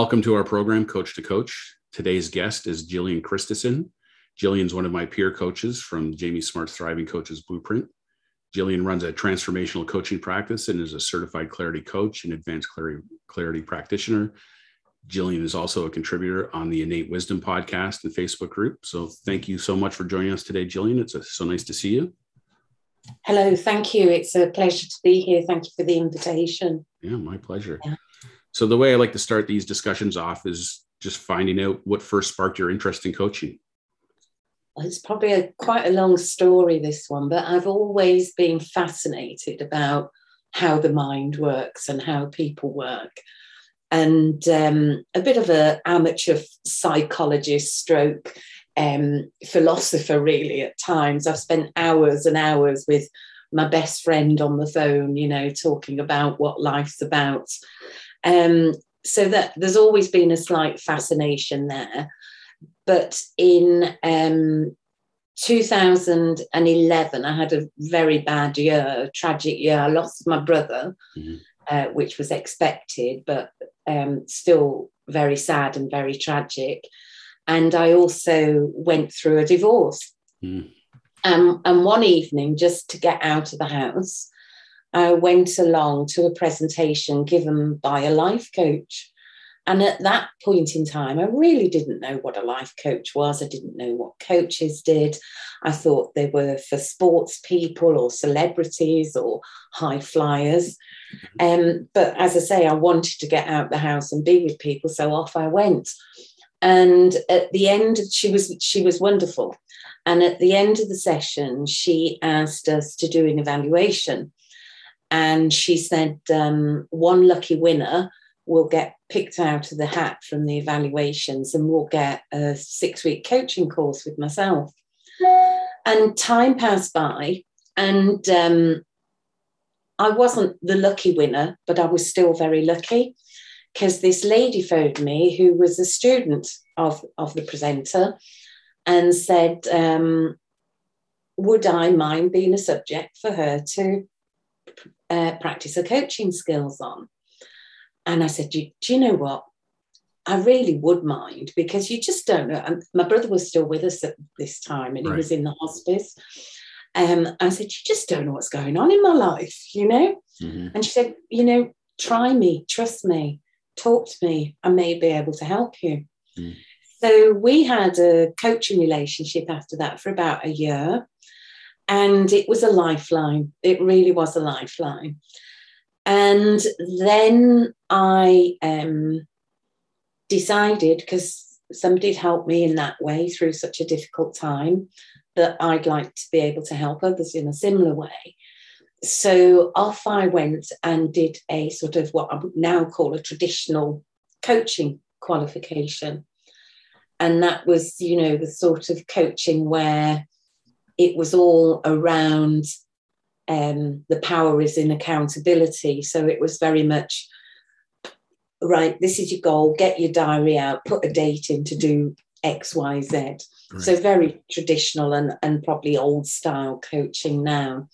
Welcome to our program, Coach to Coach. Today's guest is Jillian Christensen. Jillian's one of my peer coaches from Jamie Smart's Thriving Coaches Blueprint. Jillian runs a transformational coaching practice and is a certified clarity coach and advanced clarity, clarity practitioner. Jillian is also a contributor on the Innate Wisdom podcast and Facebook group. So thank you so much for joining us today, Jillian. It's a, so nice to see you. Hello, thank you. It's a pleasure to be here. Thank you for the invitation. Yeah, my pleasure. Yeah. So the way I like to start these discussions off is just finding out what first sparked your interest in coaching. It's probably a quite a long story, this one, but I've always been fascinated about how the mind works and how people work. And um, a bit of an amateur psychologist stroke um, philosopher, really, at times. I've spent hours and hours with my best friend on the phone, you know, talking about what life's about. Um, so that there's always been a slight fascination there. But in um, 2011, I had a very bad year, a tragic year. I lost my brother, mm-hmm. uh, which was expected, but um, still very sad and very tragic. And I also went through a divorce. Mm. Um, and one evening, just to get out of the house, I went along to a presentation given by a life coach. And at that point in time, I really didn't know what a life coach was. I didn't know what coaches did. I thought they were for sports people or celebrities or high flyers. Um, but as I say, I wanted to get out the house and be with people, so off I went. And at the end, she was she was wonderful. And at the end of the session, she asked us to do an evaluation. And she said, um, one lucky winner will get picked out of the hat from the evaluations and will get a six week coaching course with myself. And time passed by, and um, I wasn't the lucky winner, but I was still very lucky because this lady phoned me who was a student of, of the presenter and said, um, Would I mind being a subject for her to uh, practice her coaching skills on? And I said, do, do you know what? I really would mind because you just don't know. And my brother was still with us at this time and right. he was in the hospice. Um, I said, You just don't know what's going on in my life, you know? Mm-hmm. And she said, You know, try me, trust me, talk to me. I may be able to help you. Mm. So we had a coaching relationship after that for about a year. And it was a lifeline. It really was a lifeline. And then I um, decided, because somebody had helped me in that way through such a difficult time, that I'd like to be able to help others in a similar way. So off I went and did a sort of what I would now call a traditional coaching qualification. And that was, you know, the sort of coaching where it was all around um, the power is in accountability. So it was very much right, this is your goal, get your diary out, put a date in to do X, Y, Z. Right. So very traditional and, and probably old style coaching now.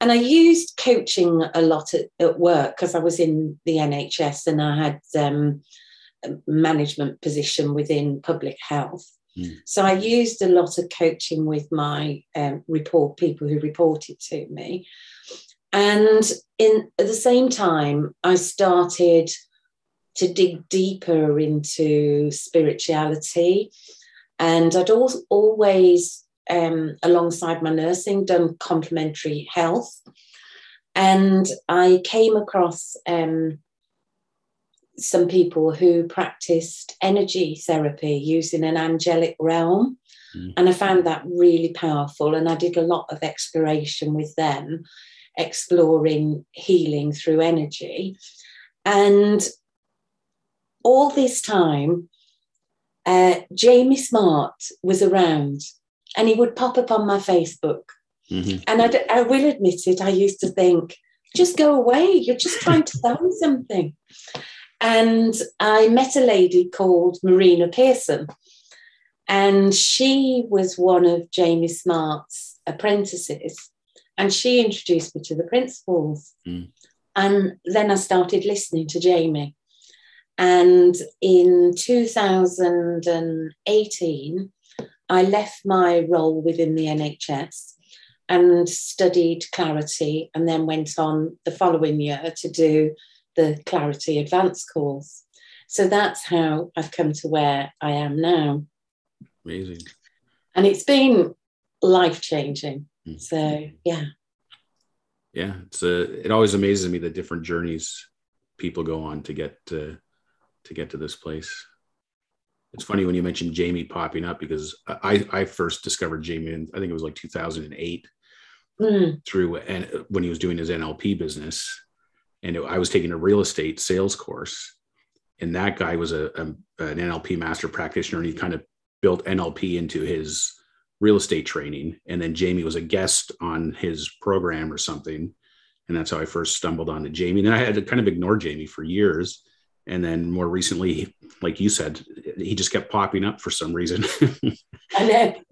And I used coaching a lot at, at work because I was in the NHS and I had um, a management position within public health. Mm. So I used a lot of coaching with my um, report people who reported to me. And in at the same time, I started to dig deeper into spirituality. And I'd always, um, alongside my nursing, done complementary health. And I came across um, some people who practiced energy therapy using an angelic realm. Mm. And I found that really powerful. And I did a lot of exploration with them, exploring healing through energy. And all this time, uh, Jamie Smart was around and he would pop up on my Facebook. Mm-hmm. And I, I will admit it, I used to think, just go away. You're just trying to sell me something. And I met a lady called Marina Pearson, and she was one of Jamie Smart's apprentices. And she introduced me to the principles. Mm. And then I started listening to Jamie. And in 2018, I left my role within the NHS and studied Clarity, and then went on the following year to do the Clarity Advanced course. So that's how I've come to where I am now. Amazing. And it's been life changing. Mm-hmm. So, yeah. Yeah, it's a, it always amazes me the different journeys people go on to get to, to get to this place. It's funny when you mentioned Jamie popping up because I, I first discovered Jamie in, I think it was like 2008 mm. through and when he was doing his NLP business. And it, I was taking a real estate sales course and that guy was a, a, an NLP master practitioner, and he kind of built NLP into his real estate training. And then Jamie was a guest on his program or something, and that's how I first stumbled onto Jamie. And I had to kind of ignore Jamie for years, and then more recently, like you said, he just kept popping up for some reason.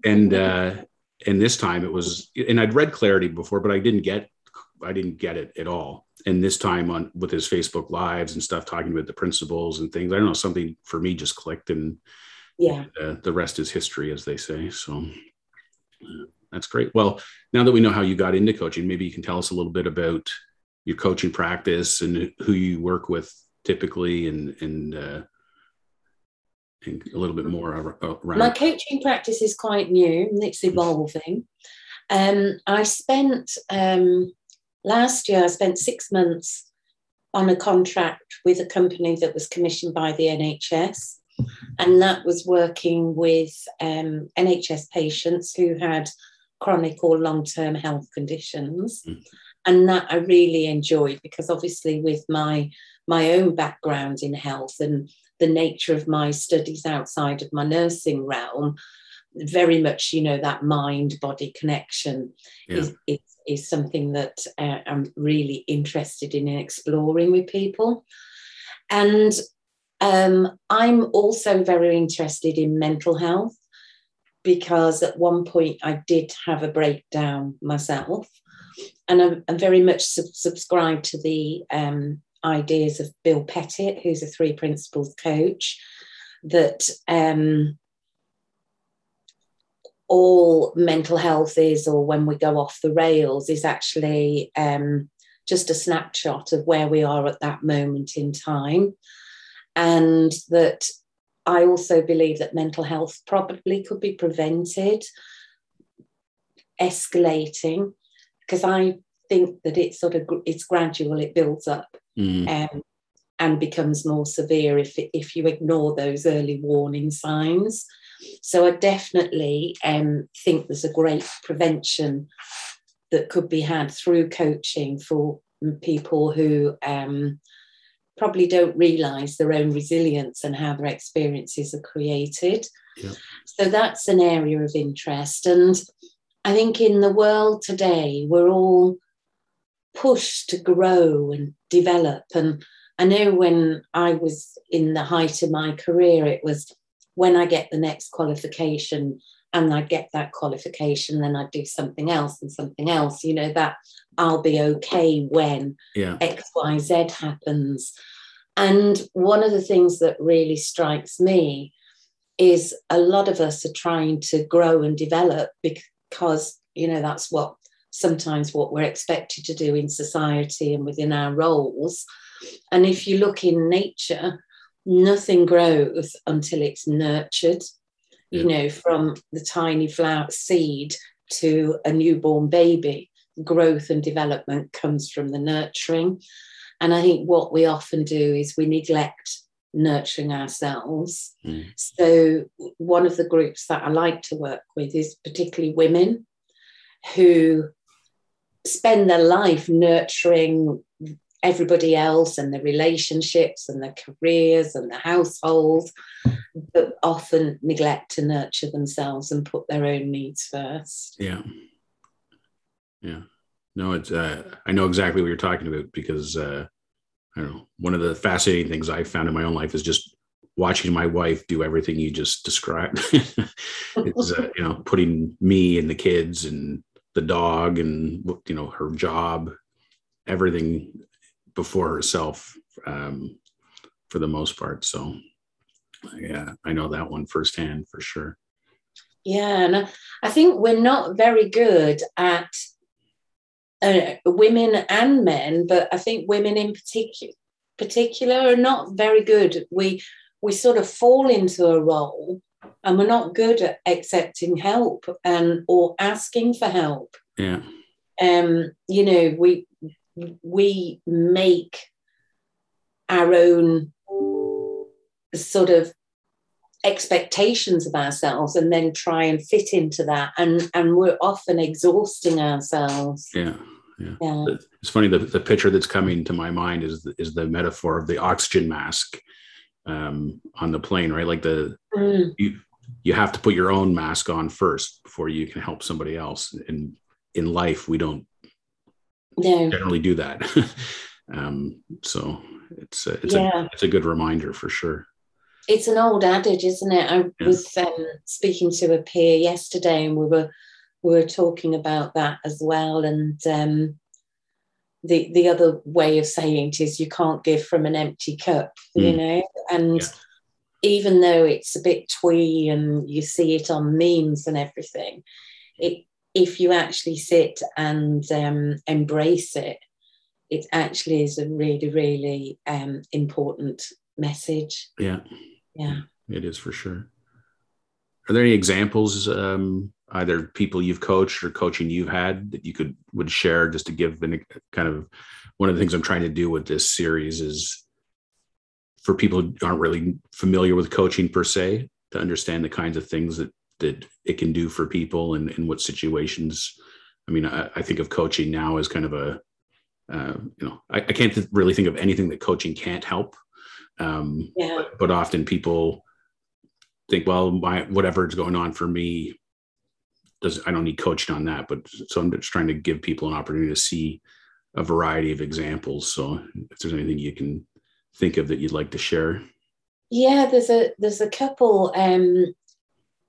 and uh, and this time it was, and I'd read Clarity before, but I didn't get I didn't get it at all and this time on with his Facebook lives and stuff, talking about the principles and things. I don't know, something for me just clicked, and yeah, uh, the rest is history, as they say. So uh, that's great. Well, now that we know how you got into coaching, maybe you can tell us a little bit about your coaching practice and who you work with typically, and and, uh, and a little bit more around. My coaching practice is quite new; it's evolving. Um, I spent um, last year I spent six months on a contract with a company that was commissioned by the NHS. And that was working with um, NHS patients who had chronic or long term health conditions. Mm. And that I really enjoyed because obviously, with my, my own background in health and the nature of my studies outside of my nursing realm, very much, you know, that mind body connection yeah. is, is, is, something that uh, I'm really interested in exploring with people. And um, I'm also very interested in mental health because at one point I did have a breakdown myself. And I'm, I'm very much sub- subscribed to the um, ideas of Bill Pettit, who's a three principles coach, that um, all mental health is, or when we go off the rails, is actually um, just a snapshot of where we are at that moment in time. And that I also believe that mental health probably could be prevented escalating because I think that it's sort of it's gradual, it builds up. Mm. Um, and becomes more severe if, if you ignore those early warning signs. So I definitely um, think there's a great prevention that could be had through coaching for people who um, probably don't realize their own resilience and how their experiences are created. Yeah. So that's an area of interest. And I think in the world today, we're all pushed to grow and develop. And I know when I was in the height of my career, it was when I get the next qualification and I get that qualification, then I do something else and something else, you know, that I'll be okay when yeah. XYZ happens. And one of the things that really strikes me is a lot of us are trying to grow and develop because, you know, that's what sometimes what we're expected to do in society and within our roles. And if you look in nature, nothing grows until it's nurtured you know from the tiny flower seed to a newborn baby. Growth and development comes from the nurturing. And i think what we often do is we neglect nurturing ourselves. Mm. so one of the groups that i like to work with is particularly women who spend their life nurturing everybody else and the relationships and the careers and the households, but often neglect to nurture themselves and put their own needs first. Yeah. Yeah. No, it's, uh, I know exactly what you're talking about because, uh, I don't know, one of the fascinating things I found in my own life is just watching my wife do everything you just described. it's, uh, you know, putting me and the kids and the dog and, you know, her job everything before herself um, for the most part. So yeah, I know that one firsthand for sure. Yeah, and I think we're not very good at uh, women and men, but I think women in particular particular are not very good. We we sort of fall into a role and we're not good at accepting help and or asking for help. Yeah. Um, you know, we we make our own sort of expectations of ourselves and then try and fit into that. And and we're often exhausting ourselves. Yeah yeah, yeah. it's funny the, the picture that's coming to my mind is is the metaphor of the oxygen mask um, on the plane right? Like the mm. you you have to put your own mask on first before you can help somebody else. And in life we don't no. generally do that um, so it's a, it's yeah. a it's a good reminder for sure it's an old adage, isn't it? I yeah. was um, speaking to a peer yesterday, and we were we were talking about that as well. And um, the the other way of saying it is you can't give from an empty cup, mm. you know. And yeah. even though it's a bit twee and you see it on memes and everything, it if you actually sit and um, embrace it, it actually is a really really um, important message. Yeah. Yeah. It is for sure. Are there any examples um, either people you've coached or coaching you've had that you could would share just to give an, kind of one of the things i'm trying to do with this series is for people who aren't really familiar with coaching per se to understand the kinds of things that that it can do for people and in what situations i mean I, I, think of coaching now as kind of a uh, you know I, I can't th- really think of anything that coaching can't help um, yeah. but, but often people think, well, my whatever is going on for me does I don't need coaching on that. But so I'm just trying to give people an opportunity to see a variety of examples. So if there's anything you can think of that you'd like to share. Yeah, there's a there's a couple. Um,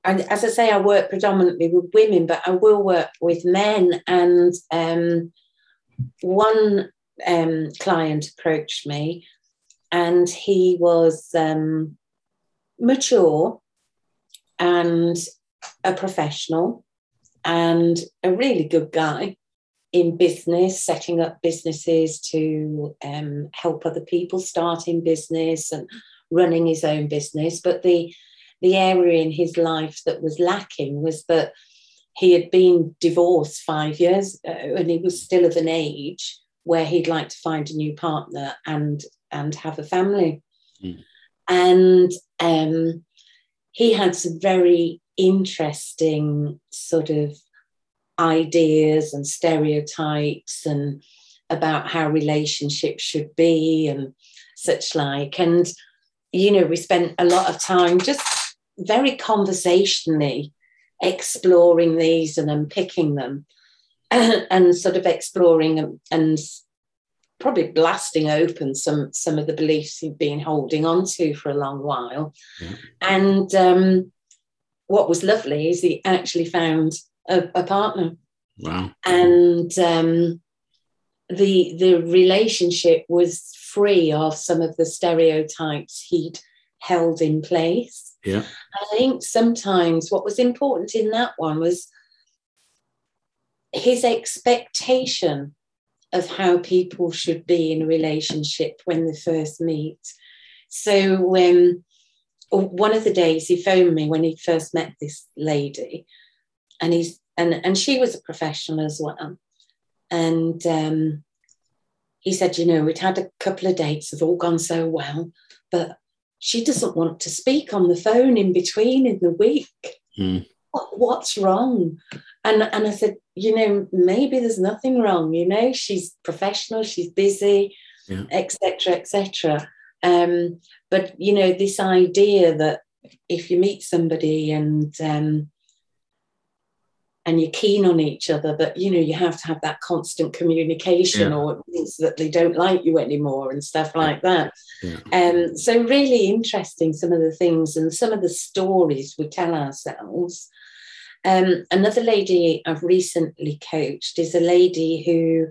and as I say, I work predominantly with women, but I will work with men. And um, one um, client approached me and he was um, mature and a professional and a really good guy in business, setting up businesses to um, help other people starting business and running his own business. But the the area in his life that was lacking was that he had been divorced five years ago and he was still of an age where he'd like to find a new partner and and have a family. Mm. And um, he had some very interesting sort of ideas and stereotypes and about how relationships should be and such like. And, you know, we spent a lot of time just very conversationally exploring these and unpicking them and sort of exploring and, probably blasting open some some of the beliefs he'd been holding on to for a long while. Yeah. And um, what was lovely is he actually found a, a partner. Wow. And um, the the relationship was free of some of the stereotypes he'd held in place. Yeah. I think sometimes what was important in that one was his expectation of how people should be in a relationship when they first meet. So when one of the days he phoned me when he first met this lady, and he's and and she was a professional as well, and um, he said, you know, we'd had a couple of dates, have all gone so well, but she doesn't want to speak on the phone in between in the week. Mm. What, what's wrong? And and I said, you know, maybe there's nothing wrong. You know, she's professional, she's busy, etc., etc. Um, but you know, this idea that if you meet somebody and um, and you're keen on each other, that you know you have to have that constant communication, yeah. or it means that they don't like you anymore and stuff like that. Yeah. Um, so really interesting some of the things and some of the stories we tell ourselves um, another lady I've recently coached is a lady who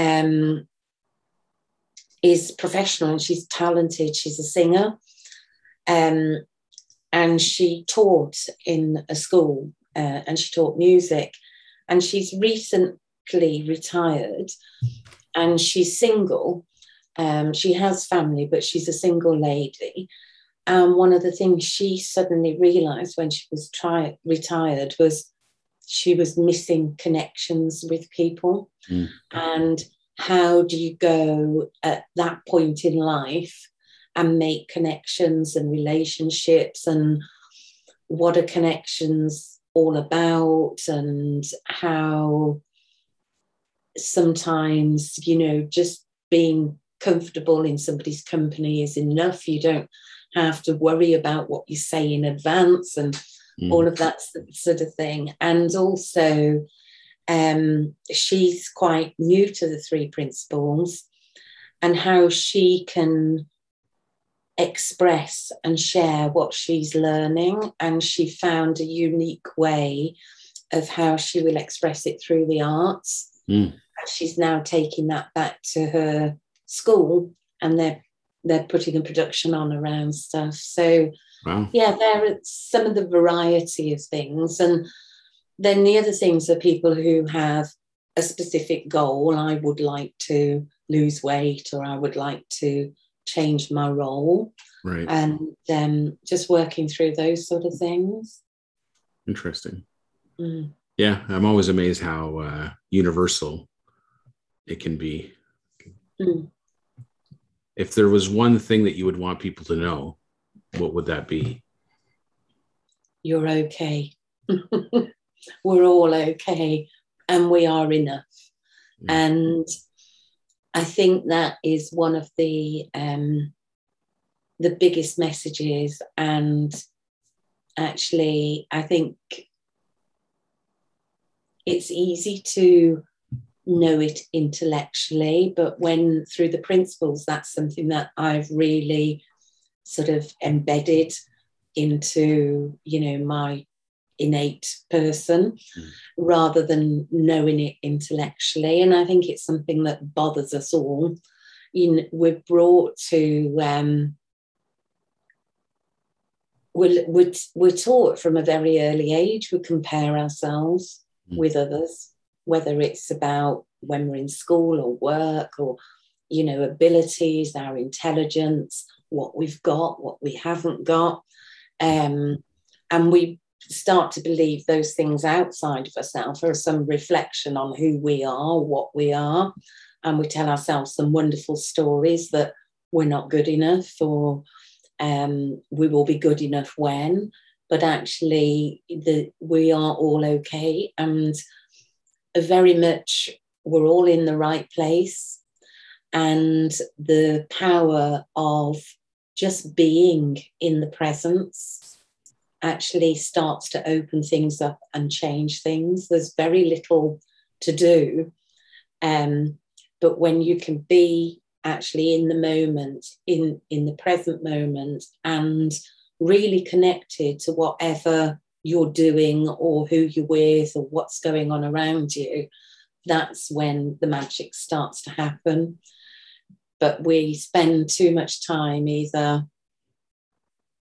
um, is professional and she's talented. She's a singer. Um, and she taught in a school uh, and she taught music. And she's recently retired and she's single. Um, she has family, but she's a single lady. And one of the things she suddenly realized when she was tri- retired was she was missing connections with people. Mm. And how do you go at that point in life and make connections and relationships and what are connections all about and how sometimes you know just being comfortable in somebody's company is enough you don't have to worry about what you say in advance and mm. all of that sort of thing and also um, she's quite new to the three principles and how she can express and share what she's learning. And she found a unique way of how she will express it through the arts. Mm. She's now taking that back to her school and they're they're putting a production on around stuff. So wow. yeah, there are some of the variety of things. And then the other things are people who have a specific goal. I would like to lose weight or I would like to change my role. Right. And um, just working through those sort of things. Interesting. Mm. Yeah, I'm always amazed how uh, universal it can be. Mm. If there was one thing that you would want people to know, what would that be? You're okay. We're all okay and we are enough. Mm. And I think that is one of the um, the biggest messages, and actually, I think it's easy to know it intellectually, but when through the principles, that's something that I've really sort of embedded into you know my innate person mm. rather than knowing it intellectually. And I think it's something that bothers us all. You know, we're brought to, um, we're, we're, we're taught from a very early age, we compare ourselves mm. with others, whether it's about when we're in school or work or, you know, abilities, our intelligence, what we've got, what we haven't got. Um, and we start to believe those things outside of ourselves are some reflection on who we are, what we are. And we tell ourselves some wonderful stories that we're not good enough or um, we will be good enough when. But actually, the, we are all okay. And very much we're all in the right place. And the power of just being in the presence actually starts to open things up and change things. There's very little to do. Um, but when you can be actually in the moment, in, in the present moment, and really connected to whatever you're doing or who you're with or what's going on around you, that's when the magic starts to happen. But we spend too much time either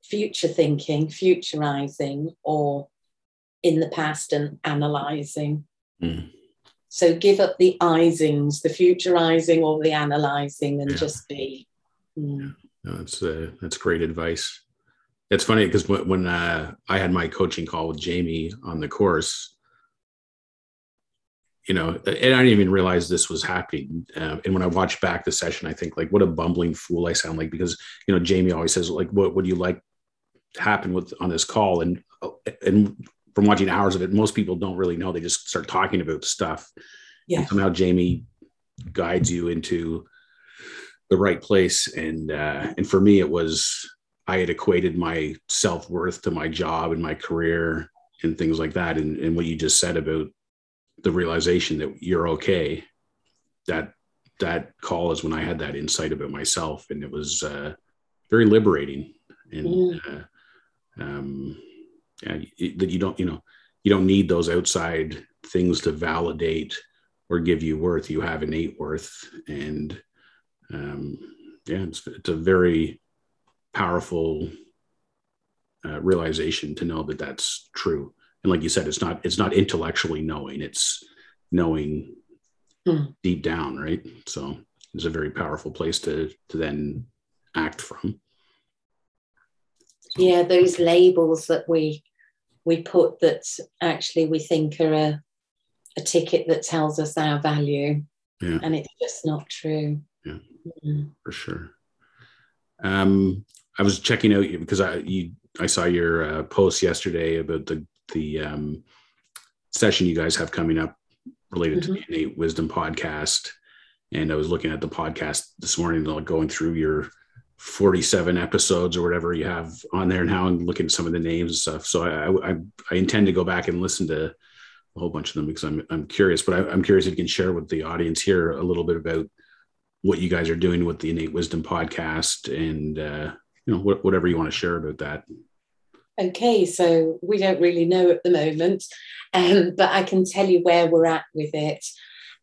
future thinking, futurizing, or in the past and analyzing. Mm. So give up the isings, the futurizing or the analyzing, and yeah. just be. Mm. Yeah. No, that's uh, that's great advice. It's funny because when, when uh, I had my coaching call with Jamie on the course, you know, and I didn't even realize this was happening. Uh, and when I watch back the session, I think like, what a bumbling fool I sound like because you know Jamie always says like, what would you like happen with on this call. And and from watching hours of it most people don't really know. They just start talking about stuff. Yeah and somehow jamie guides you into the right place. And uh and for me it was i had equated my self-worth to my job and my career and things like that. And, and what you just said about the realization that you're okay that that call is when i had that insight about myself. And it was uh very liberating. And mm. uh, um, yeah, that you don't you know you don't need those outside things to validate or give you worth you have innate worth and um, yeah, it's, it's a very powerful uh, realization to know that that's true. And like you said, it's not it's not intellectually knowing; it's knowing mm. deep down, right? So it's a very powerful place to to then act from. Yeah, those labels that we we put that actually we think are a, a ticket that tells us our value, yeah. and it's just not true. Yeah, mm. for sure. Um, I was checking out you because I you I saw your uh, post yesterday about the the um, session you guys have coming up related mm-hmm. to the innate wisdom podcast, and I was looking at the podcast this morning, like going through your 47 episodes or whatever you have on there now, and looking at some of the names and stuff. So I I, I intend to go back and listen to a whole bunch of them because I'm I'm curious, but I, am curious if you can share with the audience here a little bit about what you guys are doing with the innate wisdom podcast and uh, you know wh- whatever you want to share about that okay so we don't really know at the moment um, but i can tell you where we're at with it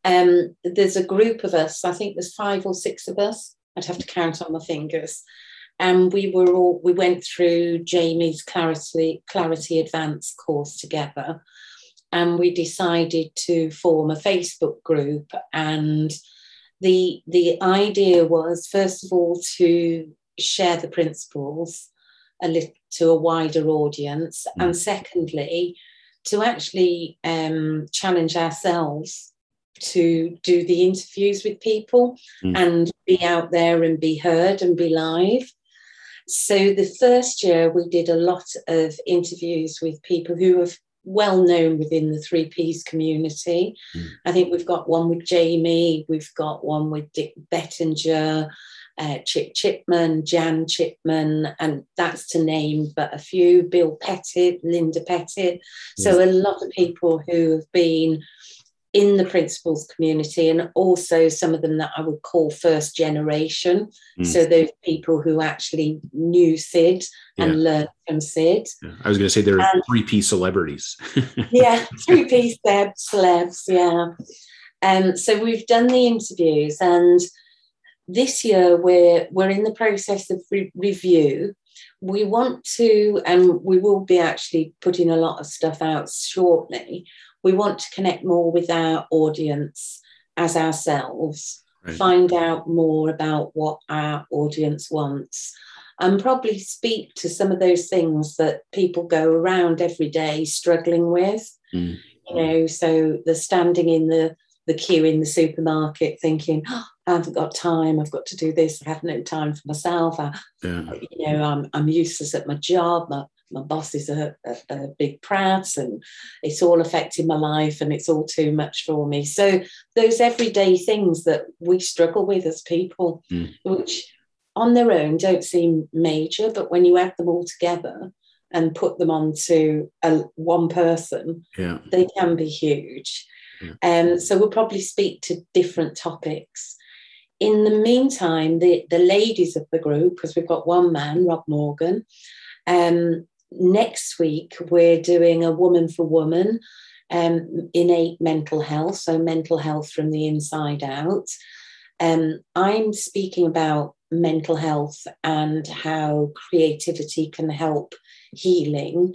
um, there's a group of us i think there's five or six of us i'd have to count on my fingers. And we were all we went through jamie's clarity clarity advanced course together. And we decided to form a facebook group. And the the idea was first of all to share the principles a little to a wider audience, and secondly, to actually um, challenge ourselves to do the interviews with people mm. and be out there and be heard and be live. So the first year we did a lot of interviews with people who have well known within the three Ps community. Mm. I think we've got one with Jamie, we've got one with Dick Bettinger, uh, Chip Chipman, Jan Chipman, and that's to name but a few, Bill Pettit, Linda Pettit. So, a lot of people who have been in the principles community and also some of them that I would call first generation. Mm. So those people who actually knew Sid yeah. and learned from Sid. Yeah. I was going to say there are three P celebrities. yeah, three P celebs, celebs, yeah. Um, so we've done the interviews and this year we're we're in the process of re- review we want to and we will be actually putting a lot of stuff out shortly we want to connect more with our audience as ourselves right. find out more about what our audience wants and probably speak to some of those things that people go around every day struggling with mm. you know so the standing in the the queue in the supermarket thinking oh, I haven't got time. I've got to do this. I have no time for myself. I, yeah. You know, I'm, I'm useless at my job. My, my boss is a, a, big prat and it's all affecting my life and it's all too much for me. So those everyday things that we struggle with as people, mm. which on their own don't seem major, but when you add them all together and put them onto a, one person, yeah. they can be huge. Yeah. Um, so we'll probably speak to different topics in the meantime, the, the ladies of the group, because we've got one man, Rob Morgan, um, next week we're doing a woman for woman, um, innate mental health, so mental health from the inside out. Um, I'm speaking about mental health and how creativity can help healing,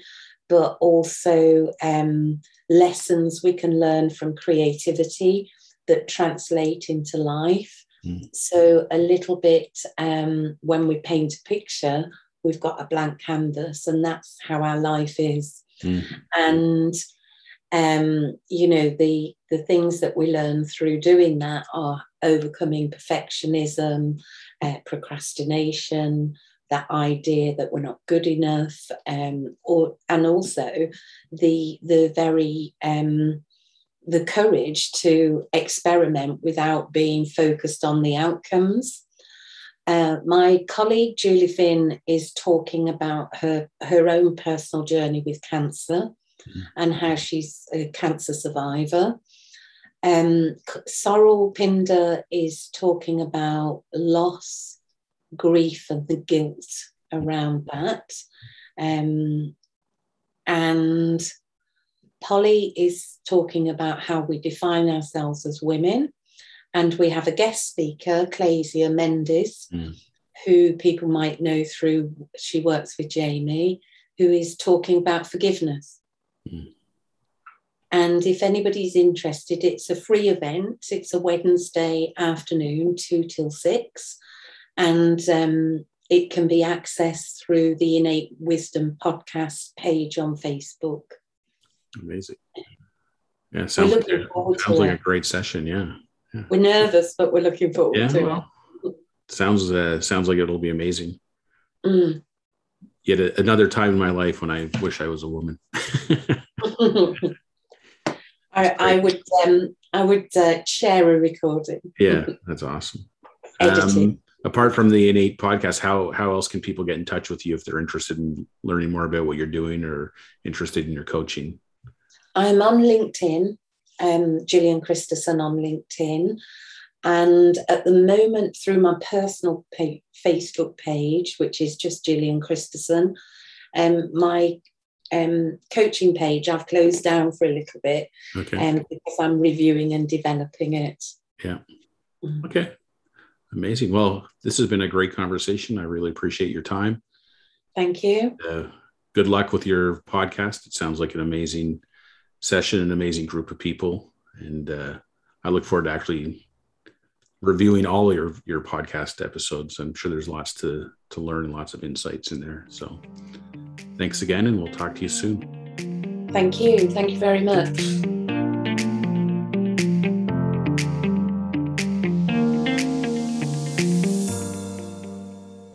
but also um, lessons we can learn from creativity that translate into life. Mm. So, a little bit um, when we paint a picture, we've got a blank canvas, and that's how our life is. Mm. And um, you know, the the things that we learn through doing that are overcoming perfectionism, uh, procrastination, that idea that we're not good enough, um, or and also the the very um, the courage to experiment without being focused on the outcomes. Uh, my colleague Julie Finn is talking about her, her own personal journey with cancer mm-hmm. and how she's a cancer survivor. Um, Sorrel Pinder is talking about loss, grief, and the guilt around that. Um, and Polly is talking about how we define ourselves as women and we have a guest speaker, Clasia Mendes, Mm. who people might know through, she works with Jamie, who is talking about forgiveness. Mm. And if anybody's interested, it's a free event. It's a Wednesday afternoon, two till six. And um, it can be accessed through the Innate Wisdom podcast page on Facebook. Amazing. Yeah, sounds, like, looking a, sounds like a great session. Yeah. We're nervous, but we're looking forward Yeah. to well, sounds uh, sounds like it'll be amazing. Mm. Yet a- another time in my life when I wish I was a woman. I, I would um, I would uh, share a recording. yeah, that's awesome. Um, apart from the innate podcast, how how else can people get in touch with you if they're interested in learning more about what you're doing or interested in your coaching? I'm on LinkedIn, um, Gillian Christensen on LinkedIn. And at the moment, through my personal pa- Facebook page, which is just Gillian Christensen, um, my um, coaching page I've closed down for a little bit Okay. um, because I'm reviewing and developing it. Yeah. Okay. Amazing. Well, this has been a great conversation. I really appreciate your time. Thank you. Uh, good luck with your podcast. It sounds like an amazing session, an amazing group of people. And uh, I look forward to actually reviewing all your, your podcast episodes. I'm sure there's lots to, to learn and lots of insights in there. So thanks again, and we'll talk to you soon. Thank you. Thank you very much.